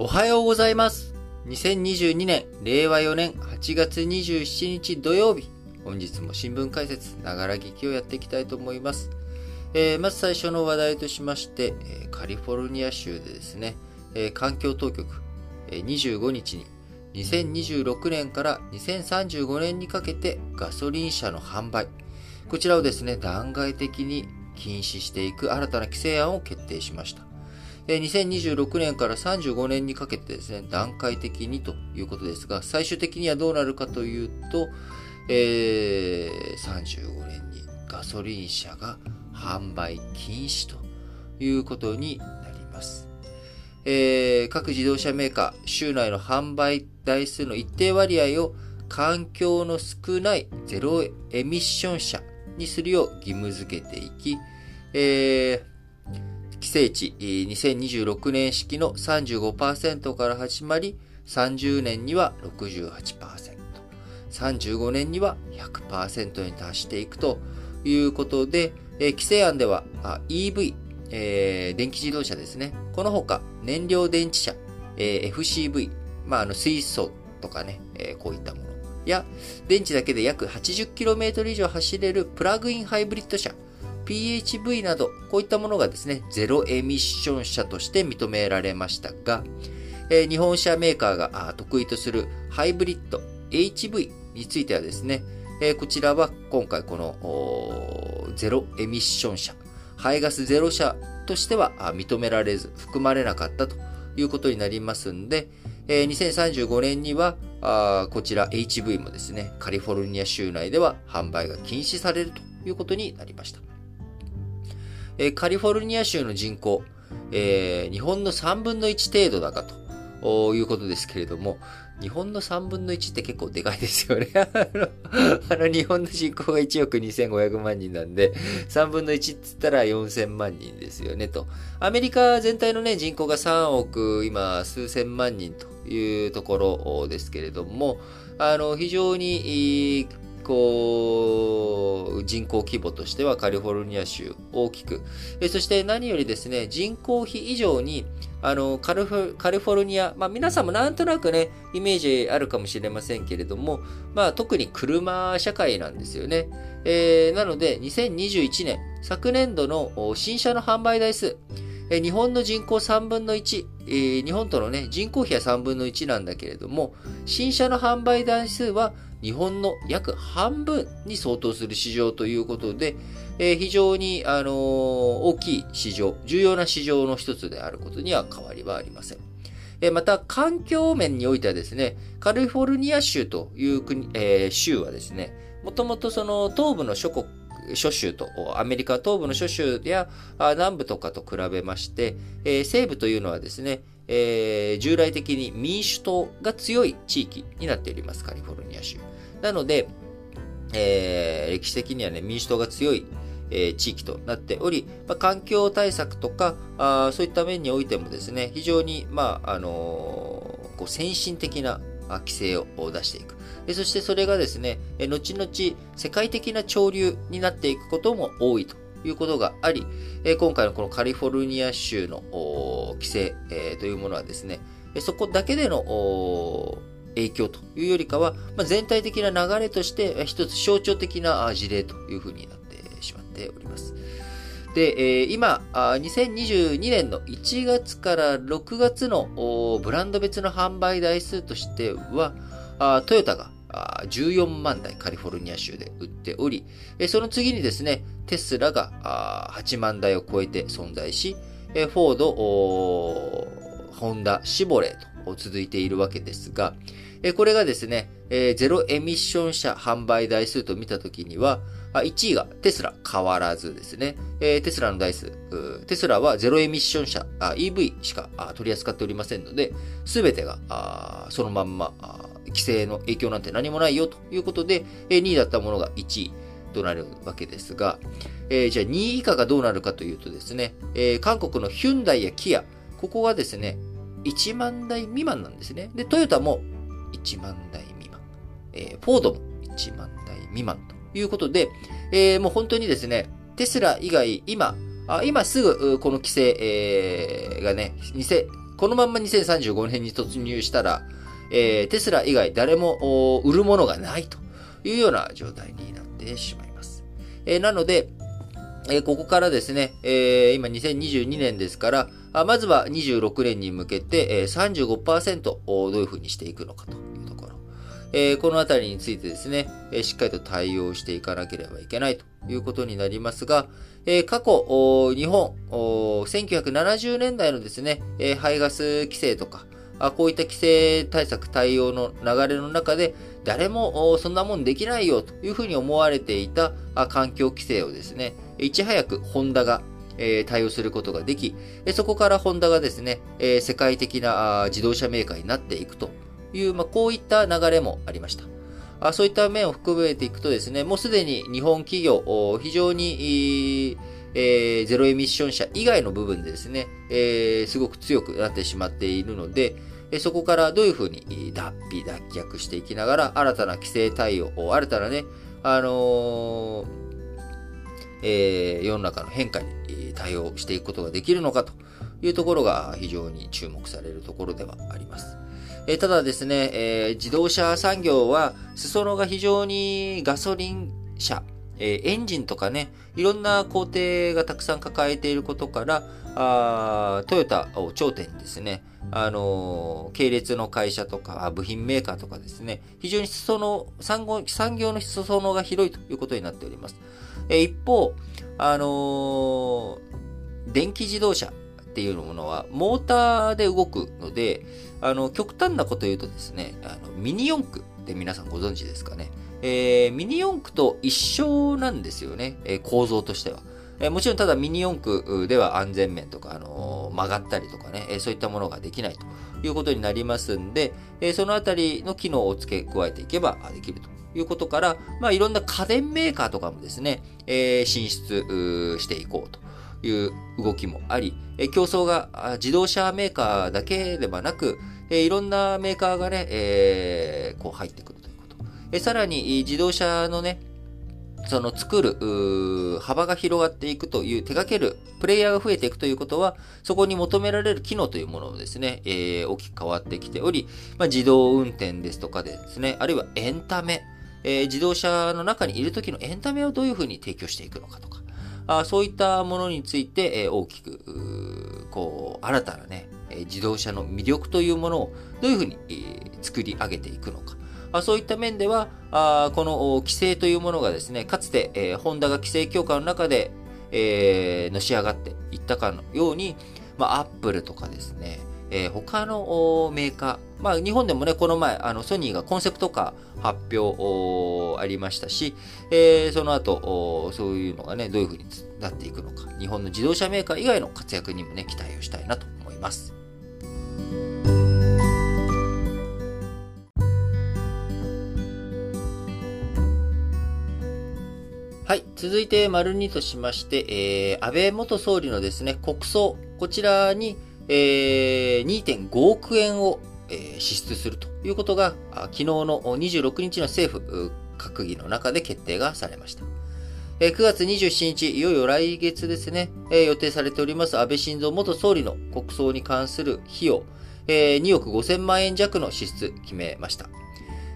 おはようございます。2022年、令和4年8月27日土曜日。本日も新聞解説、ながら聞きをやっていきたいと思います。えーまず最初の話題としまして、カリフォルニア州でですね、環境当局、25日に2026年から2035年にかけてガソリン車の販売、こちらをですね、段階的に禁止していく新たな規制案を決定しました。えー2026年から35年にかけてですね、段階的にということですが、最終的にはどうなるかというと、えー35年にガソリン車が販売禁止ということになります。えー各自動車メーカー、州内の販売台数の一定割合を環境の少ないゼロエミッション車にするよう義務付けていき、えー規制値2026年式の35%から始まり、30年には68%、35年には100%に達していくということで、規制案では EV、えー電気自動車ですね。この他、燃料電池車、えー FCV、まあ、あの水素とかね、えーこういったもの。や、電池だけで約 80km 以上走れるプラグインハイブリッド車、PHV など、こういったものがですね、ゼロエミッション車として認められましたが、えー日本車メーカーが得意とするハイブリッド HV についてはですね、えーこちらは今回このゼロエミッション車、排ガスゼロ車としては認められず含まれなかったということになりますんで、えー2035年にはあこちら HV もですね、カリフォルニア州内では販売が禁止されるということになりました。カリフォルニア州の人口、え日本の3分の1程度だかということですけれども、日本の3分の1って結構でかいですよね。あの、あの日本の人口が1億2500万人なんで、3分の1って言ったら4000万人ですよねと。アメリカ全体のね、人口が3億、今、数千万人というところですけれども、あの、非常に、こう、人口規模としてはカリフォルニア州大きく、そして何よりですね、人口比以上に、あの、カリフォカリフォルニア、まあ皆さんもなんとなくね、イメージあるかもしれませんけれども、まあ特に車社会なんですよね。えーなので、2021年、昨年度の新車の販売台数、日本の人口3分の1、え日本とのね、人口比は3分の1なんだけれども、新車の販売台数は日本の約半分に相当する市場ということで、えー非常に、あのー大きい市場、重要な市場の一つであることには変わりはありません。えーまた、環境面においてはですね、カリフォルニア州という国、え州はですね、もともとその東部の諸国、諸州と、アメリカ東部の諸州や南部とかと比べまして、えー西部というのはですね、えー従来的に民主党が強い地域になっております、カリフォルニア州。なので、えー歴史的にはね、民主党が強い、えー地域となっており、まあ、環境対策とかあそういった面においてもですね、非常に、まあ、あのーこう先進的な規制を出していく。そしてそれがですね、後々世界的な潮流になっていくことも多いということがあり、今回のこのカリフォルニア州の規制、というものはですね、そこだけでの影響というよりかは、まあ、全体的な流れとして一つ象徴的な事例というふうになってしまっております。で、今、2022年の1月から6月のブランド別の販売台数としては、トヨタが14万台カリフォルニア州で売っており、その次にですね、テスラが8万台を超えて存在し、フォード、ホンダ、シボレーと続いているわけですが、これがですね、ゼロエミッション車販売台数と見たときには、1位がテスラ変わらずですね。テスラの台数。テスラはゼロエミッション車、EV しか取り扱っておりませんので、すべてがそのまんま規制の影響なんて何もないよということで、え2位だったものが1位となるわけですが、えーじゃあ2位以下がどうなるかというとですね、えー韓国のヒュンダイやキア、ここがですね、1万台未満なんですね。で、トヨタも1万台未満。えーフォードも1万台未満ということで、えーもう本当にですね、テスラ以外、今、あ今すぐこの規制、えーがね、このまんま2035年に突入したら、えー、テスラ以外誰も売るものがないというような状態になってしまいます。えー、なので、えー、ここからですね、えー、今2022年ですから、まずは26年に向けて、えー、35%をどういうふうにしていくのかと。えー、このあたりについてですね、えー、しっかりと対応していかなければいけないということになりますが、えー、過去、日本、1970年代のですね、え、排ガス規制とか、あこういった規制対策対応の流れの中で、誰もそんなもんできないよというふうに思われていた環境規制をですね、いち早くホンダが対応することができ、そこからホンダがですね、世界的な自動車メーカーになっていくと。いう、まあ、こういった流れもありました。あそういった面を含めていくとですね、もうすでに日本企業、非常に、えー、ゼロエミッション車以外の部分でですね、えー、すごく強くなってしまっているので、そこからどういうふうに脱皮、脱却していきながら、新たな規制対応、新たなね、あのー、えー、世の中の変化に対応していくことができるのかというところが非常に注目されるところではあります。えー、ただですね、えー、自動車産業は裾野が非常にガソリン車、えエンジンとかね、いろんな工程がたくさん抱えていることから、あトヨタを頂点にですね、あのー、系列の会社とか、部品メーカーとかですね、非常に裾野、産業産業の裾野が広いということになっております。え一方、あの、電気自動車っていうものは、モーターで動くので、あの、極端なこと言うとですね、あのミニ四駆って皆さんご存知ですかね。えー、ミニ四駆と一緒なんですよね、えー、構造としては。え、もちろんただミニ四駆では安全面とか、あの曲がったりとかね、えそういったものができないということになりますんで、えそのあたりの機能を付け加えていけばできるということから、まあ、いろんな家電メーカーとかもですね、え進出していこうという動きもあり、競争が自動車メーカーだけではなく、いろんなメーカーがね、えー、こう入ってくるえさらに自動車のね、その作る幅が広がっていくという、手掛けるプレイヤーが増えていくということは、そこに求められる機能というものをですね、えー、大きく変わってきており、まあ、自動運転ですとかですね、あるいはエンタメ、えー、自動車の中にいる時のエンタメをどういうふうに提供していくのかとか、あそういったものについて、え、大きく、こう、新たなね、自動車の魅力というものをどういうふうに、え、作り上げていくのか。あそういった面では、あこの規制というものがですね、かつて、え、ホンダが規制強化の中で、えー、のし上がっていったかのように、まあ、アップルとかですね、えー、他のメーカー、まあ、日本でもね、この前、あの、ソニーがコンセプトカー発表ありましたし、えー、その後、そういうのがね、どういうふうになっていくのか、日本の自動車メーカー以外の活躍にもね、期待をしたいなと思います。はい。続いて、丸2としまして、えー、安倍元総理のですね、国葬、こちらに、えー、2.5億円を、えー、支出するということが、昨日の26日の政府閣議の中で決定がされました。えー、9月27日、いよいよ来月ですね、えー、予定されております安倍晋三元総理の国葬に関する費用、えー、2億5000万円弱の支出決めました。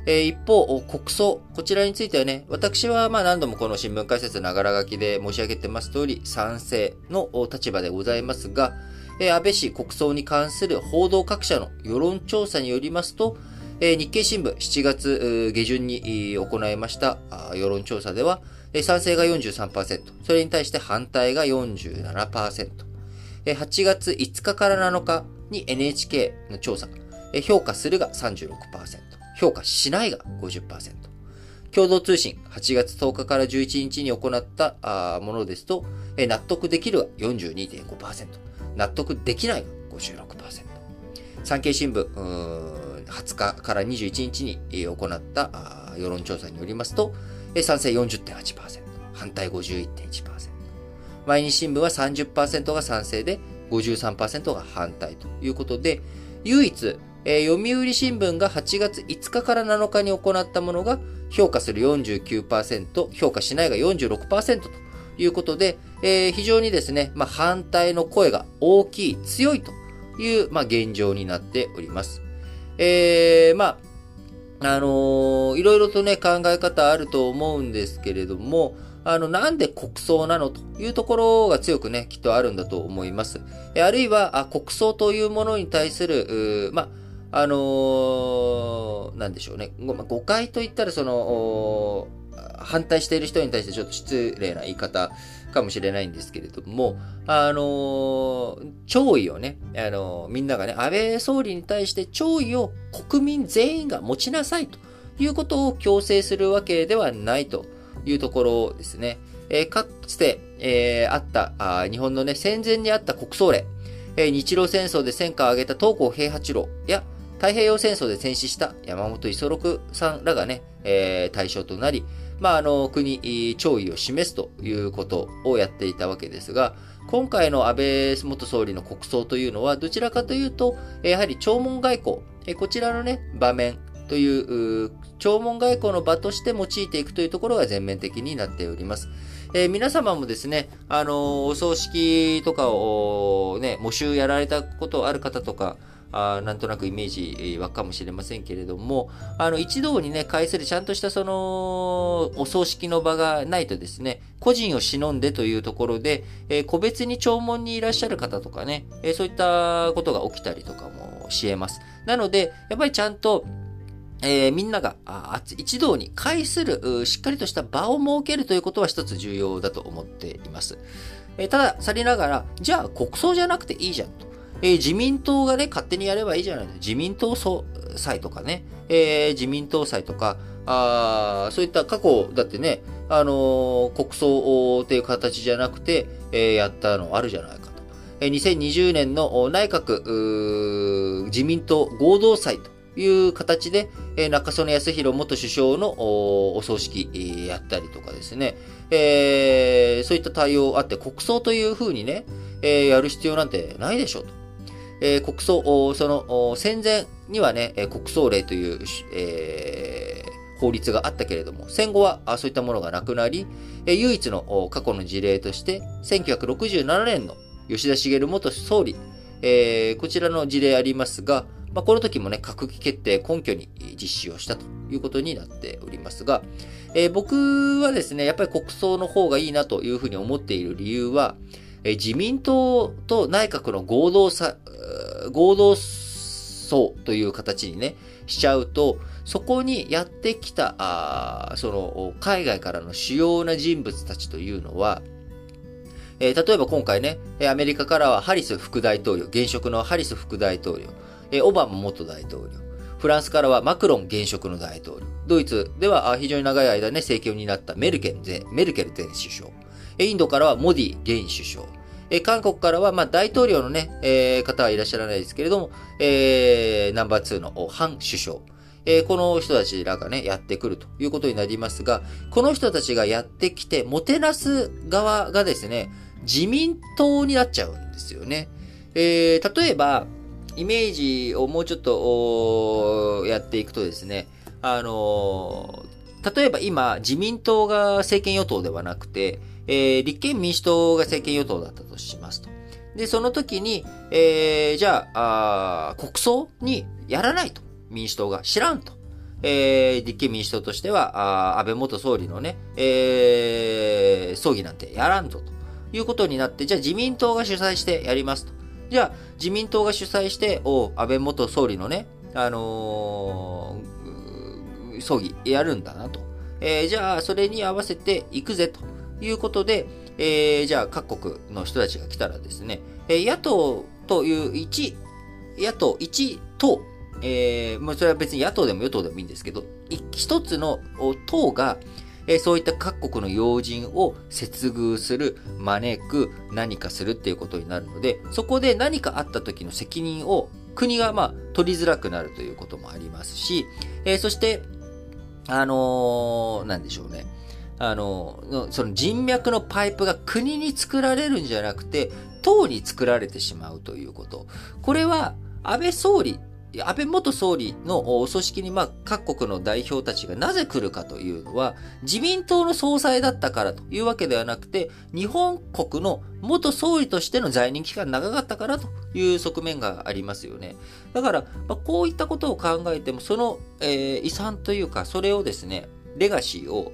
え、一方、国葬、こちらについてはね、私はまあ何度もこの新聞解説ながら書きで申し上げてます通り、賛成の立場でございますが、安倍氏国葬に関する報道各社の世論調査によりますと、日経新聞7月下旬に行いました世論調査では、賛成が43%、それに対して反対が47%、8月5日から7日に NHK の調査、評価するが36%、評価しないが50%。共同通信、8月10日から11日に行ったものですと、納得できるが42.5%、納得できないが56%。産経新聞、20日から21日に行った世論調査によりますと、賛成40.8%、反対51.1%。毎日新聞は30%が賛成で53%が反対ということで、唯一えー、読売新聞が8月5日から7日に行ったものが評価する49%、評価しないが46%ということで、えー、非常にですね、まあ、反対の声が大きい、強いという、まあ、現状になっております。えー、まあ、あのー、いろいろとね、考え方あると思うんですけれども、あの、なんで国葬なのというところが強くね、きっとあるんだと思います。あるいは、あ国葬というものに対する、まあ、あのー、なんでしょうね。誤解といったら、その、反対している人に対してちょっと失礼な言い方かもしれないんですけれども、あの、弔意をね、あの、みんながね、安倍総理に対して弔意を国民全員が持ちなさいということを強制するわけではないというところですね。えー、かつて、えー、あったあ、日本のね、戦前にあった国葬令、えー、日露戦争で戦果を挙げた東郷平八郎や、太平洋戦争で戦死した山本五十六さんらがね、えー、対象となり、まあ、あの、国、弔意を示すということをやっていたわけですが、今回の安倍元総理の国葬というのは、どちらかというと、やはり弔問外交、こちらのね、場面という、弔問外交の場として用いていくというところが全面的になっております。えー、皆様もですね、あのお葬式とかをね、募集やられたことある方とか、あなんとなくイメージ湧くかもしれませんけれども、あの、一堂にね、会するちゃんとしたその、お葬式の場がないとですね、個人を忍んでというところで、えー、個別に弔問にいらっしゃる方とかね、えー、そういったことが起きたりとかもし得ます。なので、やっぱりちゃんと、えー、みんなが一堂に会する、しっかりとした場を設けるということは一つ重要だと思っています。えー、ただ、さりながら、じゃあ国葬じゃなくていいじゃんと。えー、自民党がね、勝手にやればいいじゃないですか。自民党総裁とかね、えー、自民党祭とか、あそういった過去だってね、あのー、国葬っていう形じゃなくて、えー、やったのあるじゃないかと。えー、2020年の内閣自民党合同祭という形で、えー、中曽根康弘元首相のお葬式、やったりとかですね、えー、そういった対応あって国葬というふうにね、えー、やる必要なんてないでしょうと。えー、国葬、その戦前にはね、国葬令という、えー、法律があったけれども、戦後はそういったものがなくなり、唯一の過去の事例として、1967年の吉田茂元総理、えー、こちらの事例ありますが、まあ、この時もね、閣議決定根拠に実施をしたということになっておりますが、えー、僕はですね、やっぱり国葬の方がいいなというふうに思っている理由は、え自民党と内閣の合同さ、合同葬という形にね、しちゃうと、そこにやってきた、あその、海外からの主要な人物たちというのは、えー、例えば今回ね、アメリカからはハリス副大統領、現職のハリス副大統領、えー、オバマ元大統領、フランスからはマクロン現職の大統領、ドイツでは非常に長い間ね、政権になったメルケル前メルケル前首相、インドからはモディ現首相、え韓国からは、まあ、大統領のね、えー、方はいらっしゃらないですけれども、えー、ナンバー2のハン首相。えー、この人たちらがね、やってくるということになりますが、この人たちがやってきて、もてなす側がですね、自民党になっちゃうんですよね。えー、例えば、イメージをもうちょっとやっていくとですね、あのー、例えば今、自民党が政権与党ではなくて、えー、立憲民主党が政権与党だったとしますと。で、その時に、えー、じゃああ、国葬にやらないと。民主党が知らんと。えー、立憲民主党としては、あ安倍元総理のね、えー、葬儀なんてやらんぞということになって、じゃあ自民党が主催してやりますと。じゃあ自民党が主催して、お安倍元総理のね、あのー、葬儀やるんだなと。えー、じゃあそれに合わせて行くぜと。いうことで、えー、じゃあ各国の人たちが来たらですね、え野党という1、野党1党、えー、まあ、それは別に野党でも与党でもいいんですけど、一つの党が、えー、そういった各国の要人を接遇する、招く、何かするっていうことになるので、そこで何かあった時の責任を国がまあ取りづらくなるということもありますし、えー、そして、あのー、なんでしょうね。あの、その人脈のパイプが国に作られるんじゃなくて、党に作られてしまうということ。これは、安倍総理安倍元総理のお組織に、まあ、各国の代表たちがなぜ来るかというのは、自民党の総裁だったからというわけではなくて、日本国の元総理としての在任期間長かったからという側面がありますよね。だから、まあ、こういったことを考えても、その、えー、遺産というか、それをですね、レガシーを、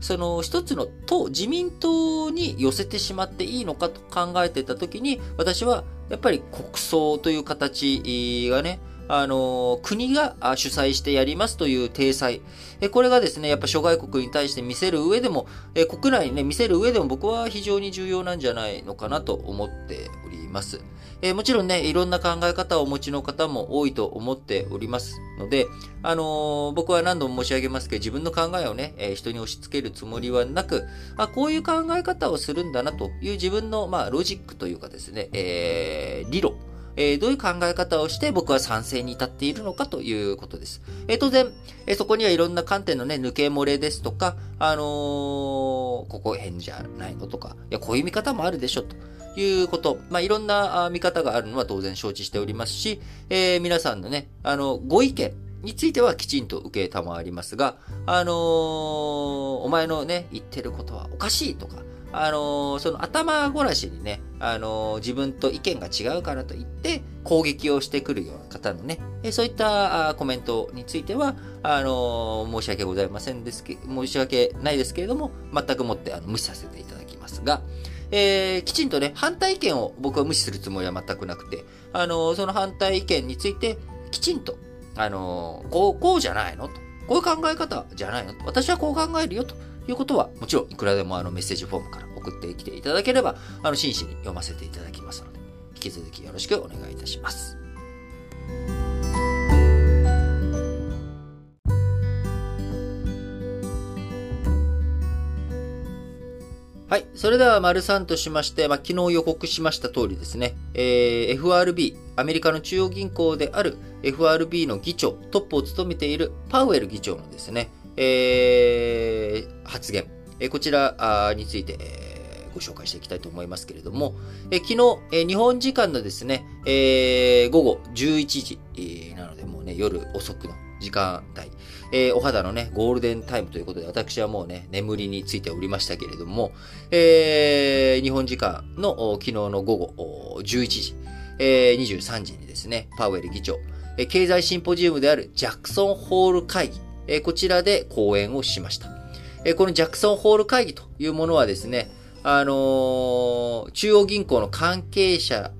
その一つの党、自民党に寄せてしまっていいのかと考えてたときに、私はやっぱり国葬という形がね、あの、国が主催してやりますという体裁。これがですね、やっぱ諸外国に対して見せる上でも、国内にね、見せる上でも僕は非常に重要なんじゃないのかなと思っております。えー、もちろんね、いろんな考え方をお持ちの方も多いと思っておりますので、あのー、僕は何度も申し上げますけど、自分の考えをね、えー、人に押し付けるつもりはなく、あ、こういう考え方をするんだなという自分の、まあ、ロジックというかですね、えー、理論。えー、どういう考え方をして僕は賛成に至っているのかということです。えー、当然、えー、そこにはいろんな観点のね、抜け漏れですとか、あのー、ここ変じゃないのとか、いや、こういう見方もあるでしょと。いうこと。まあ、いろんな見方があるのは当然承知しておりますし、えー、皆さんのね、あの、ご意見についてはきちんと受けたまわりますが、あのー、お前のね、言ってることはおかしいとか、あのー、その頭ごなしにね、あのー、自分と意見が違うからといって攻撃をしてくるような方のね、えそういったコメントについては、あの申し訳ございませんですけ、申し訳ないですけれども、全くもってあの無視させていただきますが、えー、きちんとね、反対意見を僕は無視するつもりは全くなくて、あのー、その反対意見について、きちんと、あのー、こう、こうじゃないのと。こういう考え方じゃないのと。私はこう考えるよということは、もちろんいくらでもあのメッセージフォームから送ってきていただければ、あの、真摯に読ませていただきますので、引き続きよろしくお願いいたします。はい。それでは、丸3としまして、まあ、昨日予告しました通りですね、えー、FRB、アメリカの中央銀行である FRB の議長、トップを務めているパウエル議長のですね、えー、発言、えー、こちらについて、えー、ご紹介していきたいと思いますけれども、えー、昨日、えー、日本時間のですね、えー、午後11時、えー、なのでもうね、夜遅くの時間帯、えー、お肌のね、ゴールデンタイムということで、私はもうね、眠りについておりましたけれども、えー、日本時間の昨日の午後11時、えー、23時にですね、パウエル議長、えー、経済シンポジウムであるジャクソンホール会議、えー、こちらで講演をしました。えー、このジャクソンホール会議というものはですね、あのー、中央銀行の関係者、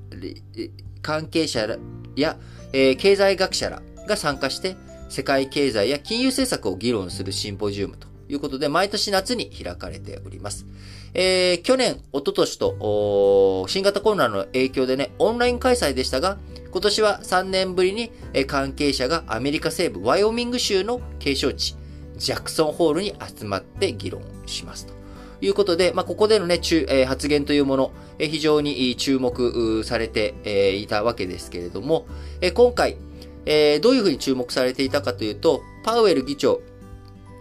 関係者や、えー、経済学者らが参加して、世界経済や金融政策を議論するシンポジウムということで、毎年夏に開かれております。えー、去年、一昨年と、新型コロナの影響でね、オンライン開催でしたが、今年は3年ぶりに関係者がアメリカ西部ワイオミング州の景勝地、ジャクソンホールに集まって議論しますと。いうことで、まあ、ここでのね、中えー、発言というもの、えー、非常に注目されて、いたわけですけれども、え、今回、えー、どういうふうに注目されていたかというと、パウエル議長、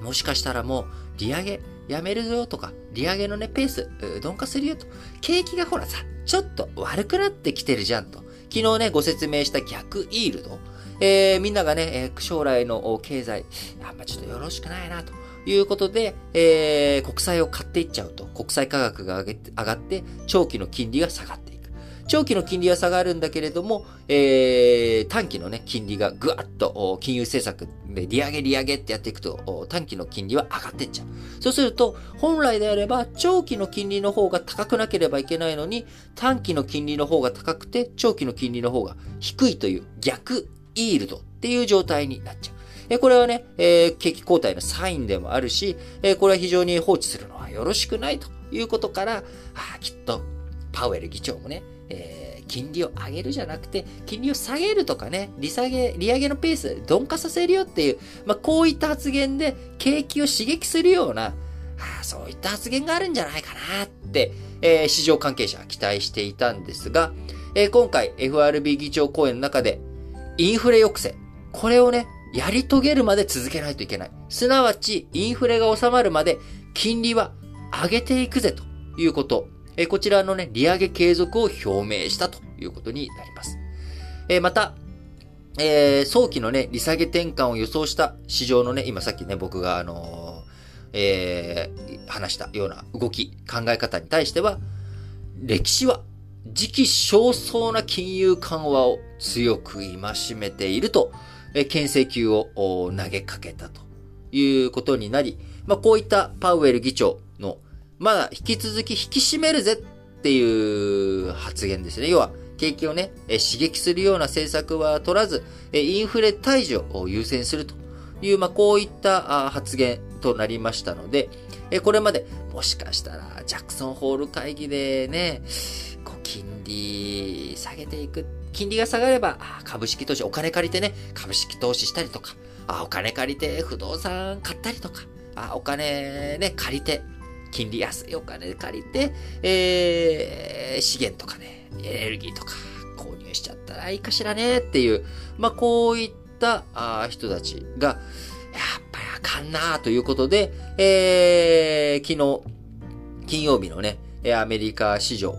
もしかしたらもう、利上げやめるぞとか、利上げのね、ペース、鈍化するよと。景気がほらさ、ちょっと悪くなってきてるじゃんと。昨日ね、ご説明した逆イールド。えー、みんながね、えー、将来の経済、あんまちょっとよろしくないなと。いうことで、えー、国債を買っていっちゃうと、国債価格が上げ上がって、長期の金利が下がって長期の金利は下がるんだけれども、えー、短期のね、金利がぐわっと金融政策で利上げ利上げってやっていくと、短期の金利は上がってっちゃう。そうすると、本来であれば、長期の金利の方が高くなければいけないのに、短期の金利の方が高くて、長期の金利の方が低いという逆イールドっていう状態になっちゃう。えこれはね、えー、景気後退のサインでもあるし、えー、これは非常に放置するのはよろしくないということから、あきっとパウエル議長もね、えー、金利を上げるじゃなくて、金利を下げるとかね、利下げ、利上げのペース鈍化させるよっていう、まあ、こういった発言で景気を刺激するような、あそういった発言があるんじゃないかなって、えー、市場関係者は期待していたんですが、えー、今回 FRB 議長講演の中で、インフレ抑制。これをね、やり遂げるまで続けないといけない。すなわち、インフレが収まるまで、金利は上げていくぜということ。えこちらのね、利上げ継続を表明したということになります。えまた、えー、早期のね、利下げ転換を予想した市場のね、今さっきね、僕があのー、えー、話したような動き、考え方に対しては、歴史は時期尚早な金融緩和を強く戒めていると、えー、牽制球を投げかけたということになり、まあ、こういったパウエル議長、まだ引き続き引き締めるぜっていう発言ですね。要は、景気をね、刺激するような政策は取らず、インフレ退治を優先するという、まあ、こういった発言となりましたので、これまでもしかしたらジャクソンホール会議でね、こう金利下げていく。金利が下がれば、株式投資、お金借りてね、株式投資したりとか、お金借りて不動産買ったりとか、お金ね、借りて、金利安いお金借りて、えー、資源とかね、エネルギーとか購入しちゃったらいいかしらねっていう、まあ、こういったあ人たちが、やっぱりあかんなということで、えー、昨日、金曜日のね、アメリカ市場、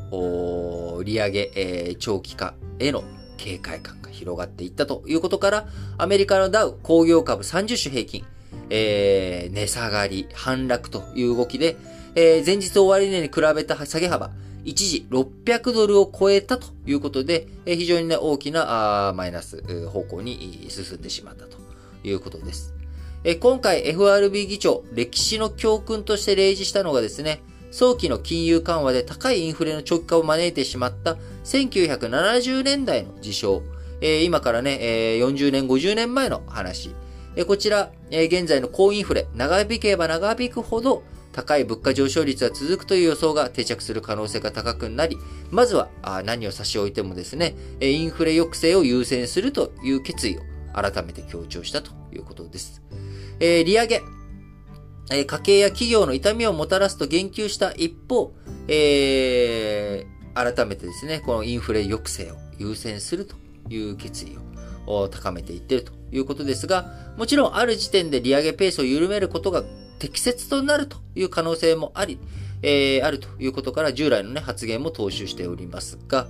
利上げ、えー、長期化への警戒感が広がっていったということから、アメリカのダウ工業株30種平均、えー、値下がり、反落という動きで、えー、前日終値に比べた下げ幅、一時600ドルを超えたということで、非常にね、大きなマイナス方向に進んでしまったということです。今回 FRB 議長、歴史の教訓として例示したのがですね、早期の金融緩和で高いインフレの長期化を招いてしまった1970年代の事象、今からね、40年、50年前の話、こちら、現在の高インフレ、長引けば長引くほど高い物価上昇率が続くという予想が定着する可能性が高くなり、まずは何を差し置いてもですね、インフレ抑制を優先するという決意を改めて強調したということです。えー、利上げ、えー、家計や企業の痛みをもたらすと言及した一方、えー、改めてですね、このインフレ抑制を優先するという決意を高めていっているということですが、もちろんある時点で利上げペースを緩めることが適切となるという可能性もあり、えー、あるということから従来のね、発言も踏襲しておりますが、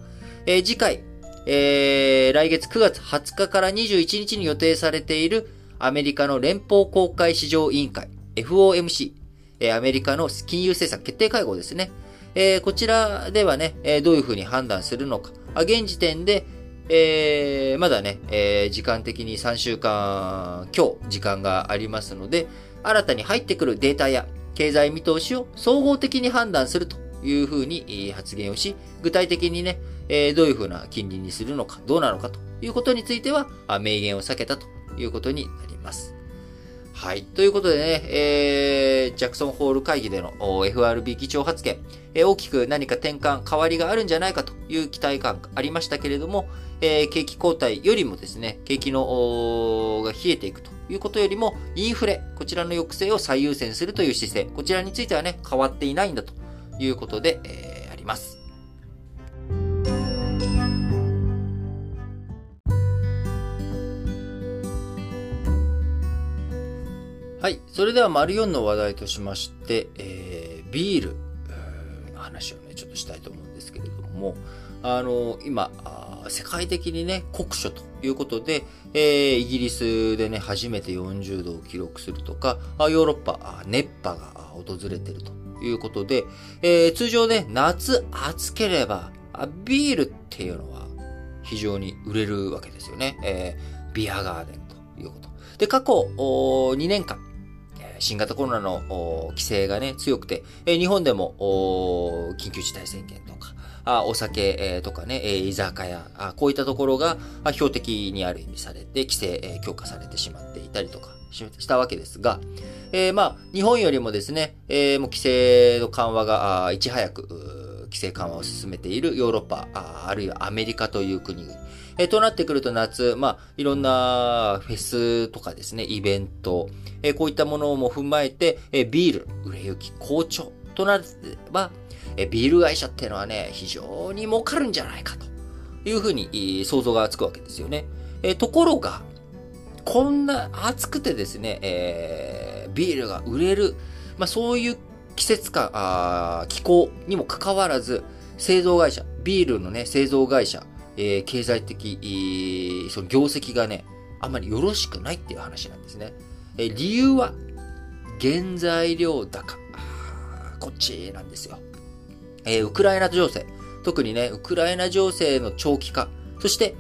えー、次回、えー、来月9月20日から21日に予定されているアメリカの連邦公開市場委員会、FOMC、えー、アメリカの金融政策決定会合ですね。えー、こちらではね、えー、どういうふうに判断するのか。あ現時点で、えー、まだね、えー、時間的に3週間今日時間がありますので、新たに入ってくるデータや経済見通しを総合的に判断するというふうに発言をし、具体的にね、どういうふうな金利にするのか、どうなのかということについては、明言を避けたということになります。はい。ということでね、えー、ジャクソンホール会議での FRB 議長発言、大きく何か転換、変わりがあるんじゃないかという期待感がありましたけれども、えー、景気後退よりもですね、景気の、が冷えていくということよりも、インフレ、こちらの抑制を最優先するという姿勢、こちらについてはね、変わっていないんだということで、えー、あります。はい。それでは、丸4の話題としまして、えー、ビールの話をね、ちょっとしたいと思うんですけれども、あの、今、世界的にね、酷暑ということで、えー、イギリスでね、初めて40度を記録するとか、ヨーロッパ、熱波が訪れてるということで、えー、通常ね、夏暑ければ、ビールっていうのは非常に売れるわけですよね。えー、ビアガーデンということ。で、過去2年間、新型コロナの規制がね、強くて、日本でも緊急事態宣言とか、お酒えとかね、え居酒屋あ、こういったところが標的にある意味されて、規制え強化されてしまっていたりとかしたわけですが、えー、まあ、日本よりもですね、えー、もう規制の緩和がいち早く規制緩和を進めているヨーロッパ、あるいはアメリカという国々、え、となってくると夏、まあ、いろんなフェスとかですね、イベント、え、こういったものも踏まえて、え、ビール、売れ行き好調となれば、えビール会社っていうのはね、非常に儲かるんじゃないかというふうに想像がつくわけですよね。えところが、こんな暑くてですね、えー、ビールが売れる、まあ、そういう季節感、あ気候にもかかわらず、製造会社、ビールのね、製造会社えー、経済的、その業績がね、あまりよろしくないっていう話なんですね。えー、理由は、原材料高。こっちなんですよ。えー、ウクライナ情勢。特にね、ウクライナ情勢の長期化。そして、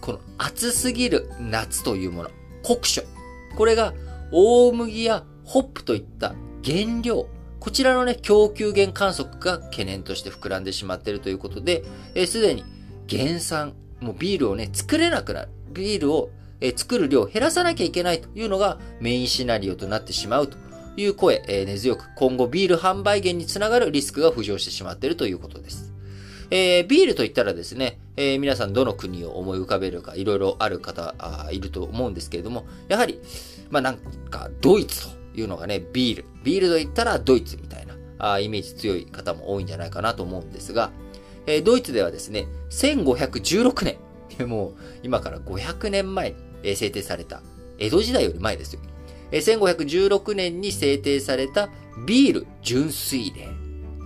この暑すぎる夏というもの。酷暑。これが大麦やホップといった原料。こちらのね、供給源観測が懸念として膨らんでしまっているということで、す、で、に減産、もうビールをね、作れなくなる。ビールを、え作る量を減らさなきゃいけないというのがメインシナリオとなってしまうという声、え根強く今後ビール販売源につながるリスクが浮上してしまっているということです。えー、ビールといったらですね、えー、皆さんどの国を思い浮かべるかいろいろある方あいると思うんですけれども、やはり、まあなんかドイツというのがね、ビール。ビールと言ったらドイツみたいなあイメージ強い方も多いんじゃないかなと思うんですが、えー、ドイツではですね、1516年、もう今から500年前に制定された、江戸時代より前ですよ。1516年に制定されたビール純粋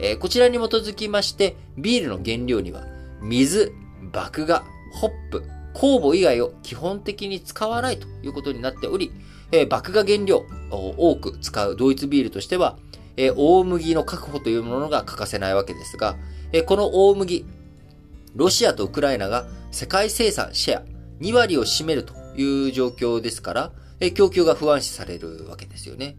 令。こちらに基づきまして、ビールの原料には、水、麦芽、ホップ、酵母以外を基本的に使わないということになっており、え、麦芽原料を多く使うドイツビールとしては、え、大麦の確保というものが欠かせないわけですが、え、この大麦、ロシアとウクライナが世界生産シェア2割を占めるという状況ですから、え供給が不安視されるわけですよね。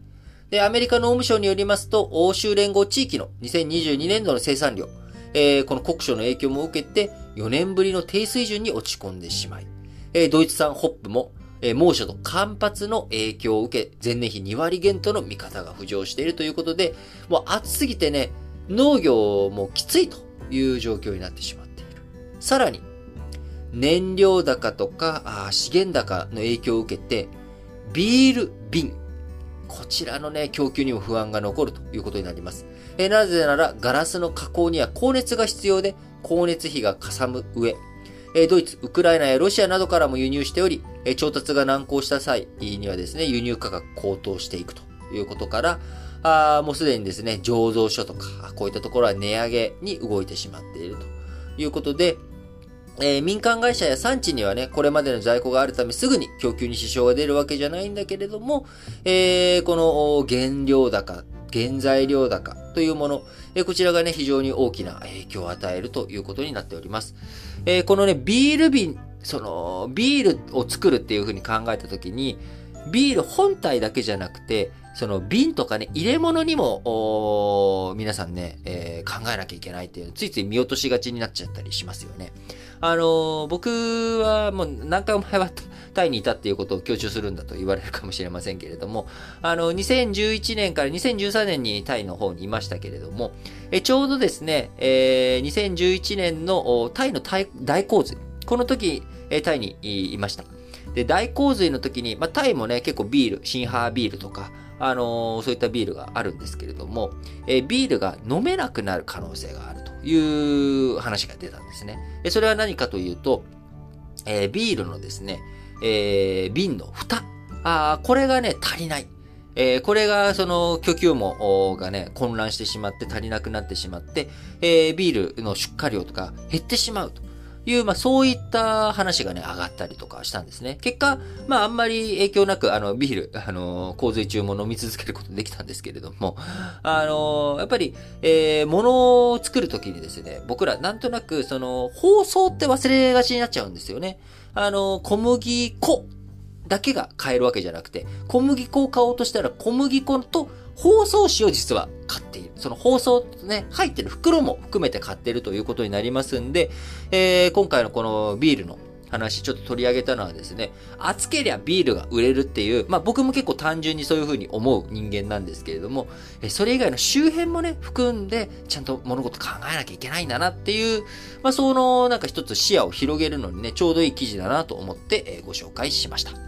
で、アメリカ農務省によりますと、欧州連合地域の2022年度の生産量、えー、この国書の影響も受けて、4年ぶりの低水準に落ち込んでしまい、えー、ドイツ産ホップも、えー、猛暑と干ばつの影響を受け、前年比2割減との見方が浮上しているということで、もう暑すぎてね、農業もきついという状況になってしまっている。さらに、燃料高とか資源高の影響を受けて、ビール瓶。こちらのね、供給にも不安が残るということになります。えなぜなら、ガラスの加工には高熱が必要で、光熱費がかさむ上、えドイツ、ウクライナやロシアなどからも輸入しており、え調達が難航した際にはですね、輸入価格高騰していくということから、あもうすでにですね、醸造所とか、こういったところは値上げに動いてしまっているということで、えー、民間会社や産地にはね、これまでの在庫があるためすぐに供給に支障が出るわけじゃないんだけれども、えー、この原料高、原材料高というもの、えー、こちらがね、非常に大きな影響を与えるということになっております。え、このね、ビール瓶、その、ビールを作るっていうふうに考えたときに、ビール本体だけじゃなくて、その瓶とかね、入れ物にも、皆さんね、え、考えなきゃいけないっていう、ついつい見落としがちになっちゃったりしますよね。あの、僕はもう何回も前はタイにいたっていうことを強調するんだと言われるかもしれませんけれども、あの、2011年から2013年にタイの方にいましたけれども、えちょうどですね、えー、2011年のタイの大洪水、この時、えタイにいました。で、大洪水の時に、まあ、タイもね、結構ビール、シンハービールとか、あのー、そういったビールがあるんですけれども、え、ビールが飲めなくなる可能性があるいう話が出たんですね。それは何かというと、えー、ビールのですね、えー、瓶の蓋。あこれがね、足りない。えー、これが、その、供給網がね、混乱してしまって足りなくなってしまって、えー、ビールの出荷量とか減ってしまうと。いう、まあそういった話がね、上がったりとかしたんですね。結果、まああんまり影響なく、あの、ビール、あの、洪水中も飲み続けることできたんですけれども、あの、やっぱり、えー、物を作るときにですね、僕らなんとなく、その、包装って忘れがちになっちゃうんですよね。あの、小麦粉だけが買えるわけじゃなくて、小麦粉を買おうとしたら小麦粉と包装紙を実は買っている。その包装ね、入ってる袋も含めて買ってるということになりますんで、えー、今回のこのビールの話ちょっと取り上げたのはですね、暑けりゃビールが売れるっていう、まあ僕も結構単純にそういうふうに思う人間なんですけれども、それ以外の周辺もね、含んで、ちゃんと物事考えなきゃいけないんだなっていう、まあそのなんか一つ視野を広げるのにね、ちょうどいい記事だなと思ってご紹介しました。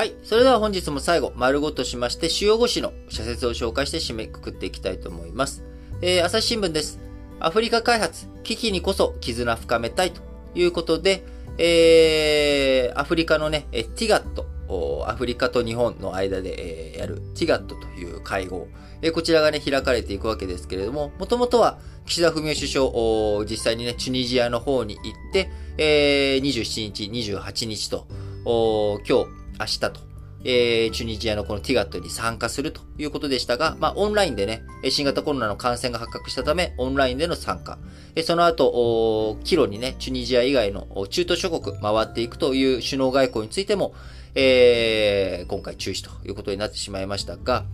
はい。それでは本日も最後、丸ごとしまして、主要語詞の社説を紹介して締めくくっていきたいと思います。えー、朝日新聞です。アフリカ開発、危機にこそ絆深めたいということで、えー、アフリカのね、ティガット、アフリカと日本の間で、えやる TIGAT という会合、えこちらがね、開かれていくわけですけれども、もともとは岸田文雄首相、実際にね、チュニジアの方に行って、えー、27日、28日と、今日、明日と、えー、チュニジアのこのティガットに参加するということでしたが、まあ、オンラインでね、新型コロナの感染が発覚したため、オンラインでの参加。その後、キロにね、チュニジア以外の中東諸国回っていくという首脳外交についても、えー、今回中止ということになってしまいましたが、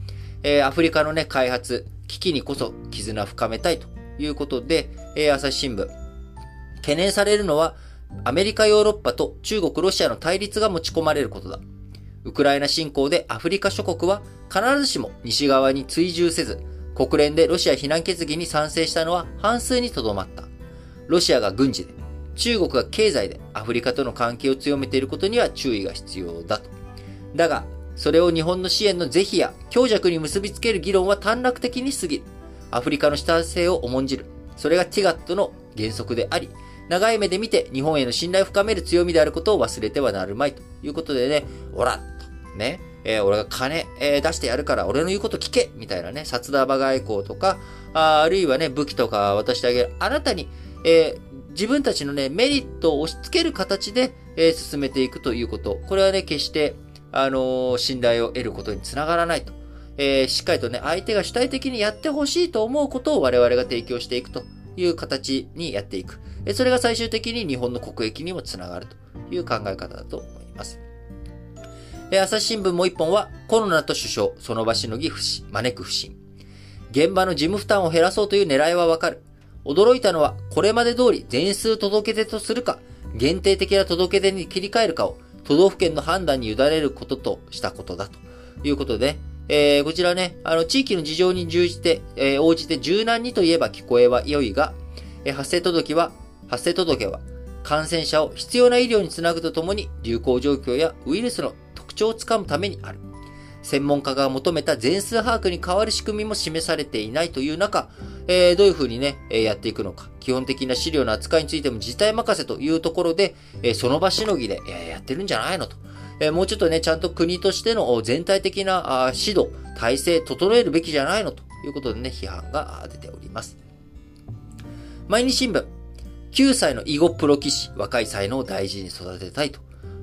えー、アフリカのね、開発、危機にこそ絆深めたいということで、えー、朝日新聞。懸念されるのは、アメリカ、ヨーロッパと中国、ロシアの対立が持ち込まれることだ。ウクライナ侵攻でアフリカ諸国は必ずしも西側に追従せず、国連でロシア非難決議に賛成したのは半数にとどまった。ロシアが軍事で、中国が経済でアフリカとの関係を強めていることには注意が必要だと。だが、それを日本の支援の是非や強弱に結びつける議論は短絡的に過ぎる。アフリカの主体性を重んじる。それがティガットの原則であり、長い目で見て日本への信頼を深める強みであることを忘れてはなるまいということでね、おら、ね、えー、俺が金、えー、出してやるから俺の言うこと聞けみたいなね、札束外交とか、ああるいはね、武器とか渡してあげる。あなたに、えー、自分たちのね、メリットを押し付ける形で、え進めていくということ。これはね、決して、あの信頼を得ることにつながらないと。えしっかりとね、相手が主体的にやってほしいと思うことを我々が提供していくという形にやっていく。それが最終的に日本の国益にもつながるという考え方だと思います。朝日新聞もう一本は、コロナと首相、その場しのぎ不死、招く不信。現場の事務負担を減らそうという狙いはわかる。驚いたのは、これまで通り全数届け出とするか、限定的な届け出に切り替えるかを、都道府県の判断に委ねることとしたことだということで、えー、こちらね、あの、地域の事情に従じて、えー、応じて柔軟にといえば聞こえは良いが、えー、発生届は、発生届は、感染者を必要な医療につなぐとともに、流行状況やウイルスの徴をつかむためにある。専門家が求めた全数把握に変わる仕組みも示されていないという中、えー、どういうふうにね、えやっていくのか。基本的な資料の扱いについても自体任せというところで、えその場しのぎで、えやってるんじゃないのと。えもうちょっとね、ちゃんと国としての全体的な指導、体制、整えるべきじゃないのということでね、批判が出ております。毎日新聞。9歳の囲碁プロ棋士、若い才能を大事に育てたいと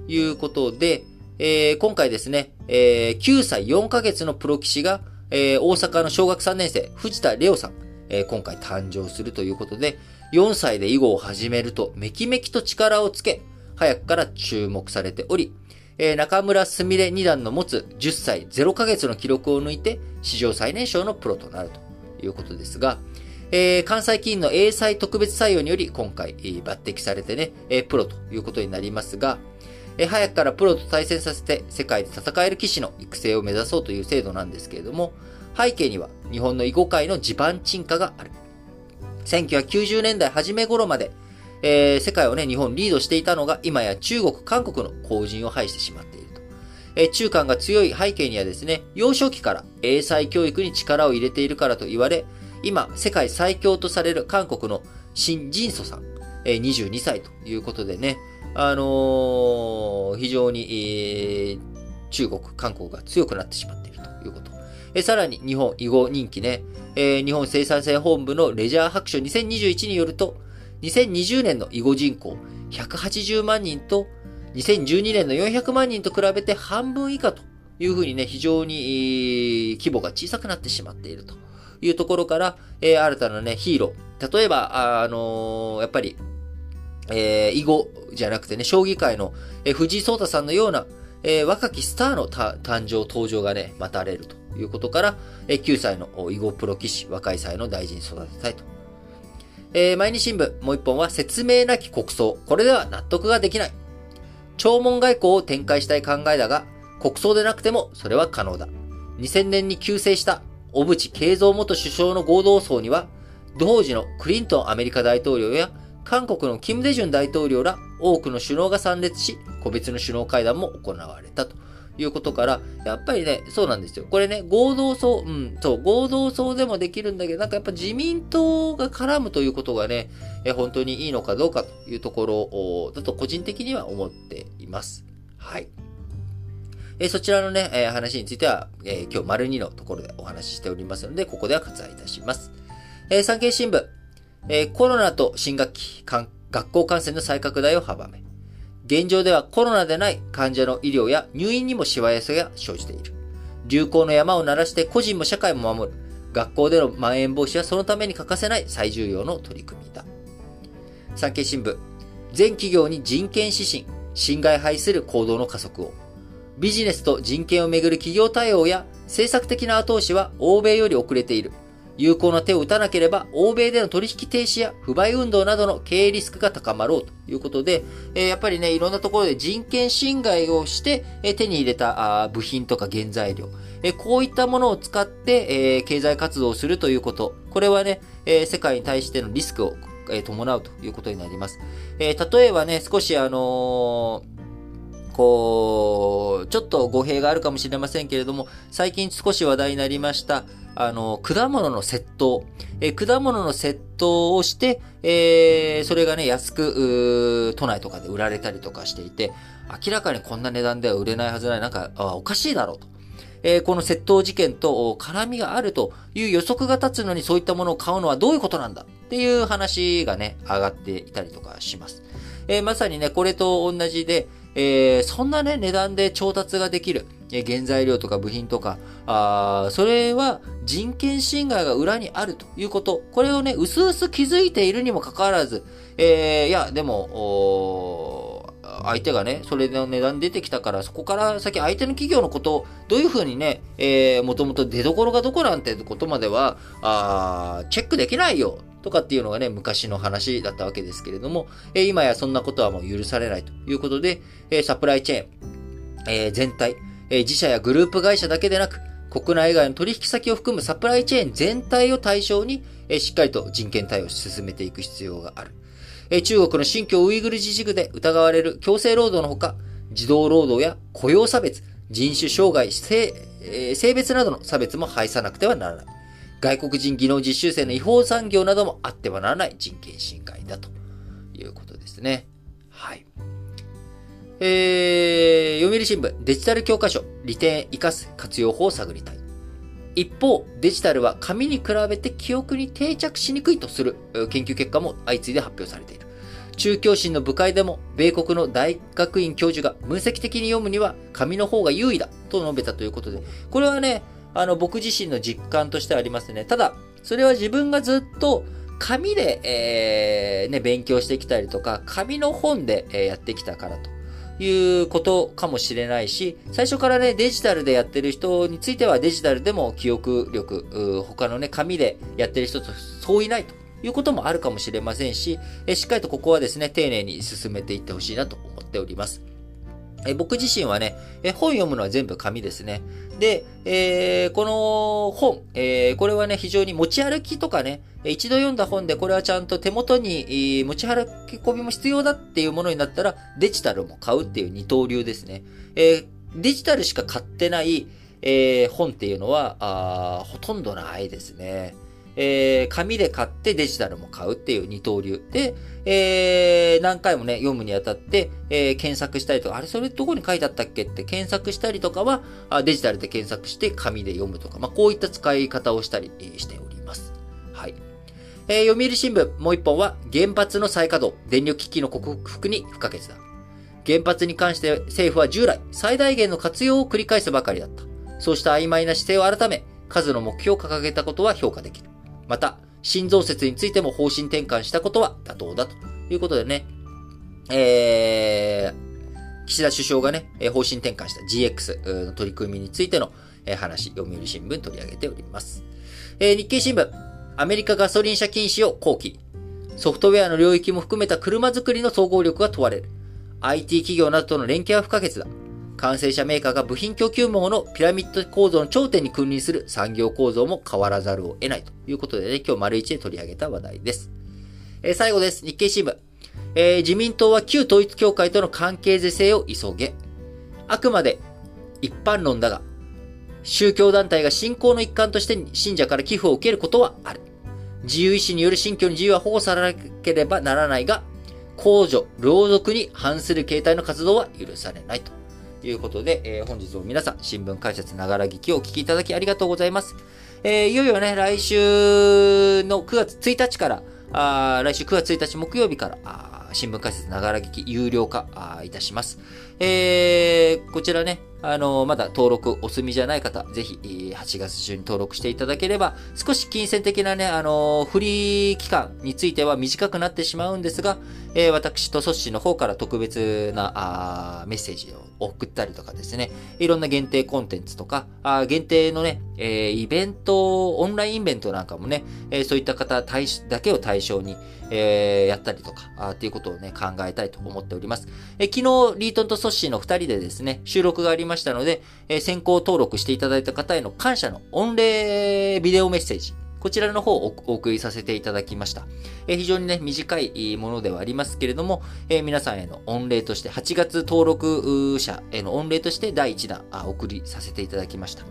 いうことで、えー、今回ですね、えー、9歳4ヶ月のプロ棋士が、えー、大阪の小学3年生、藤田レオさん、えー、今回誕生するということで、4歳で囲碁を始めると、めきめきと力をつけ、早くから注目されており、えー、中村すみれ二段の持つ10歳0ヶ月の記録を抜いて、史上最年少のプロとなるということですが、えー、関西棋院の英才特別採用により、今回、抜擢されてね、えー、プロということになりますが、え早くからプロと対戦させて世界で戦える棋士の育成を目指そうという制度なんですけれども、背景には日本の囲碁界の地盤沈下がある。1990年代初め頃まで、えー、世界をね、日本リードしていたのが、今や中国、韓国の後人を排してしまっていると。えー、中間が強い背景にはですね、幼少期から英才教育に力を入れているからと言われ、今、世界最強とされる韓国のシン・ジンソさん、えー、22歳ということでね、あのー、非常に、えー、中国、韓国が強くなってしまっているということ。えさらに日本囲碁人気ね、えー、日本生産性本部のレジャー白書2021によると、2020年の囲碁人口180万人と、2012年の400万人と比べて半分以下というふうにね、非常に、規模が小さくなってしまっているというところから、えー、新たなね、ヒーロー。例えば、あ、あのー、やっぱり、えー、囲碁じゃなくてね、将棋界の、えー、藤井聡太さんのような、えー、若きスターの誕生、登場がね、待たれるということから、えー、9歳の囲碁プロ棋士、若い才の大事に育てたいと。えー、毎日新聞、もう一本は説明なき国葬。これでは納得ができない。弔問外交を展開したい考えだが、国葬でなくてもそれは可能だ。2000年に急逝した小渕恵三元首相の合同葬には、同時のクリントンアメリカ大統領や韓国のキム・デジュン大統領ら多くの首脳が参列し、個別の首脳会談も行われたということから、やっぱりね、そうなんですよ。これね、合同葬、うん、そう、合同葬でもできるんだけど、なんかやっぱ自民党が絡むということがね、え本当にいいのかどうかというところだと個人的には思っています。はい。えそちらのね、え話については、え今日丸2のところでお話ししておりますので、ここでは割愛いたします。え産経新聞、えコロナと新学期、学校感染の再拡大を阻め、現状ではコロナでない患者の医療や入院にもしわ寄せが生じている。流行の山を鳴らして個人も社会も守る。学校での蔓延防止はそのために欠かせない最重要の取り組みだ。産経新聞、全企業に人権指針、侵害排する行動の加速を。ビジネスと人権をめぐる企業対応や政策的な後押しは欧米より遅れている。有効な手を打たなければ、欧米での取引停止や不買運動などの経営リスクが高まろうと。いうことで、えやっぱりね、いろんなところで人権侵害をして、え手に入れたあ部品とか原材料、えこういったものを使って、え経済活動をするということ、これはね、え世界に対してのリスクを、え伴うということになります。え例えばね、少しあのこう、ちょっと語弊があるかもしれませんけれども、最近少し話題になりました、あの、果物の窃盗。え、果物の窃盗をして、えー、それがね、安く、都内とかで売られたりとかしていて、明らかにこんな値段では売れないはずない。なんか、あおかしいだろうと。えー、この窃盗事件と絡みがあるという予測が立つのにそういったものを買うのはどういうことなんだっていう話がね、上がっていたりとかします。えー、まさにね、これと同じで、えー、そんなね、値段で調達ができる、えー、原材料とか部品とか、あそれは人権侵害が裏にあるということ。これをね、うすうす気づいているにもかかわらず、えー、いや、でも、相手がね、それの値段出てきたから、そこから先相手の企業のことをどういうふうにね、えー、もともと出所がどこなんてことまでは、あチェックできないよ。とかっていうのがね、昔の話だったわけですけれども、えー、今やそんなことはもう許されないということで、えー、サプライチェーン、えー、全体、え自社やグループ会社だけでなく、国内外の取引先を含むサプライチェーン全体を対象に、えしっかりと人権対応を進めていく必要がある。え中国の新疆ウイグル自治区で疑われる強制労働のほか、児童労働や雇用差別、人種障害、性,、え性別などの差別も排さなくてはならない。外国人技能実習生の違法産業などもあってはならない人権侵害だということですね。はい。えー、読売新聞、デジタル教科書、利点生かす活用法を探りたい。一方、デジタルは紙に比べて記憶に定着しにくいとする研究結果も相次いで発表されている。中教審の部会でも、米国の大学院教授が分析的に読むには紙の方が優位だと述べたということで、これはね、あの、僕自身の実感としてはありますね。ただ、それは自分がずっと紙で、えー、ね、勉強してきたりとか、紙の本で、え、やってきたからということかもしれないし、最初からね、デジタルでやってる人についてはデジタルでも記憶力、他のね、紙でやってる人とそういないということもあるかもしれませんし、えしっかりとここはですね、丁寧に進めていってほしいなと思っております。え僕自身はね、え本読むのは全部紙ですね。で、えー、この本、えー、これはね、非常に持ち歩きとかね、一度読んだ本でこれはちゃんと手元に持ち歩き込みも必要だっていうものになったら、デジタルも買うっていう二刀流ですね。えー、デジタルしか買ってない、え、本っていうのはあ、ほとんどないですね。えー、紙で買ってデジタルも買うっていう二刀流。で、えー、何回もね、読むにあたって、えー、検索したりとか、あれ、それどこに書いてあったっけって検索したりとかは、デジタルで検索して紙で読むとか、まあ、こういった使い方をしたりしております。はい。えー、読売新聞、もう一本は、原発の再稼働、電力危機の克服に不可欠だ。原発に関して政府は従来、最大限の活用を繰り返すばかりだった。そうした曖昧な姿勢を改め、数の目標を掲げたことは評価できる。また、新増設についても方針転換したことは妥当だということでね、えー、岸田首相がね、方針転換した GX の取り組みについての話、読売新聞取り上げております。えー、日経新聞、アメリカガソリン車禁止を後期。ソフトウェアの領域も含めた車作りの総合力が問われる。IT 企業などとの連携は不可欠だ。完成車メーカーが部品供給網のピラミッド構造の頂点に君臨する産業構造も変わらざるを得ないということでね、今日丸一で取り上げた話題です。えー、最後です。日経新聞。えー、自民党は旧統一協会との関係是正を急げ。あくまで一般論だが、宗教団体が信仰の一環として信者から寄付を受けることはある。自由意志による信教の自由は保護されなければならないが、公助、労続に反する形態の活動は許されないとということで、えー、本日も皆さん、新聞解説ながら聞きをお聞きいただきありがとうございます。えー、いよいよね、来週の9月1日から、あ来週9月1日木曜日から、新聞解説ながら聞き有料化いたします。えー、こちらね、あの、まだ登録お済みじゃない方、ぜひ、8月中に登録していただければ、少し金銭的なね、あの、フリー期間については短くなってしまうんですが、えー、私とソッシーの方から特別なあメッセージを送ったりとかですね、いろんな限定コンテンツとか、あ限定のね、えー、イベント、オンラインイベントなんかもね、えー、そういった方対だけを対象に、えー、やったりとか、あっていうことをね、考えたいと思っております。え昨日、リートンとソッシーの二人でですね、収録がありまましたので、え先行登録していただいた方への感謝の御礼ビデオメッセージ、こちらの方をお送りさせていただきました。え非常にね、短いものではありますけれども、え皆さんへの御礼として、8月登録者への御礼として第1弾あ送りさせていただきました。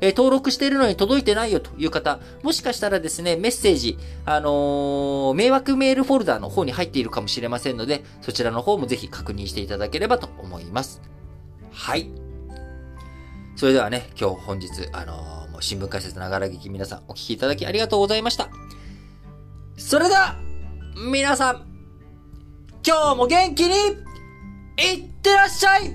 え登録しているのに届いてないよという方、もしかしたらですね、メッセージ、あの、迷惑メールフォルダーの方に入っているかもしれませんので、そちらの方もぜひ確認していただければと思います。はい。それではね、今日本日、あのー新聞解説ながら劇皆さんお聴きいただきありがとうございました。それでは、皆さん、今日も元気に、いってらっしゃい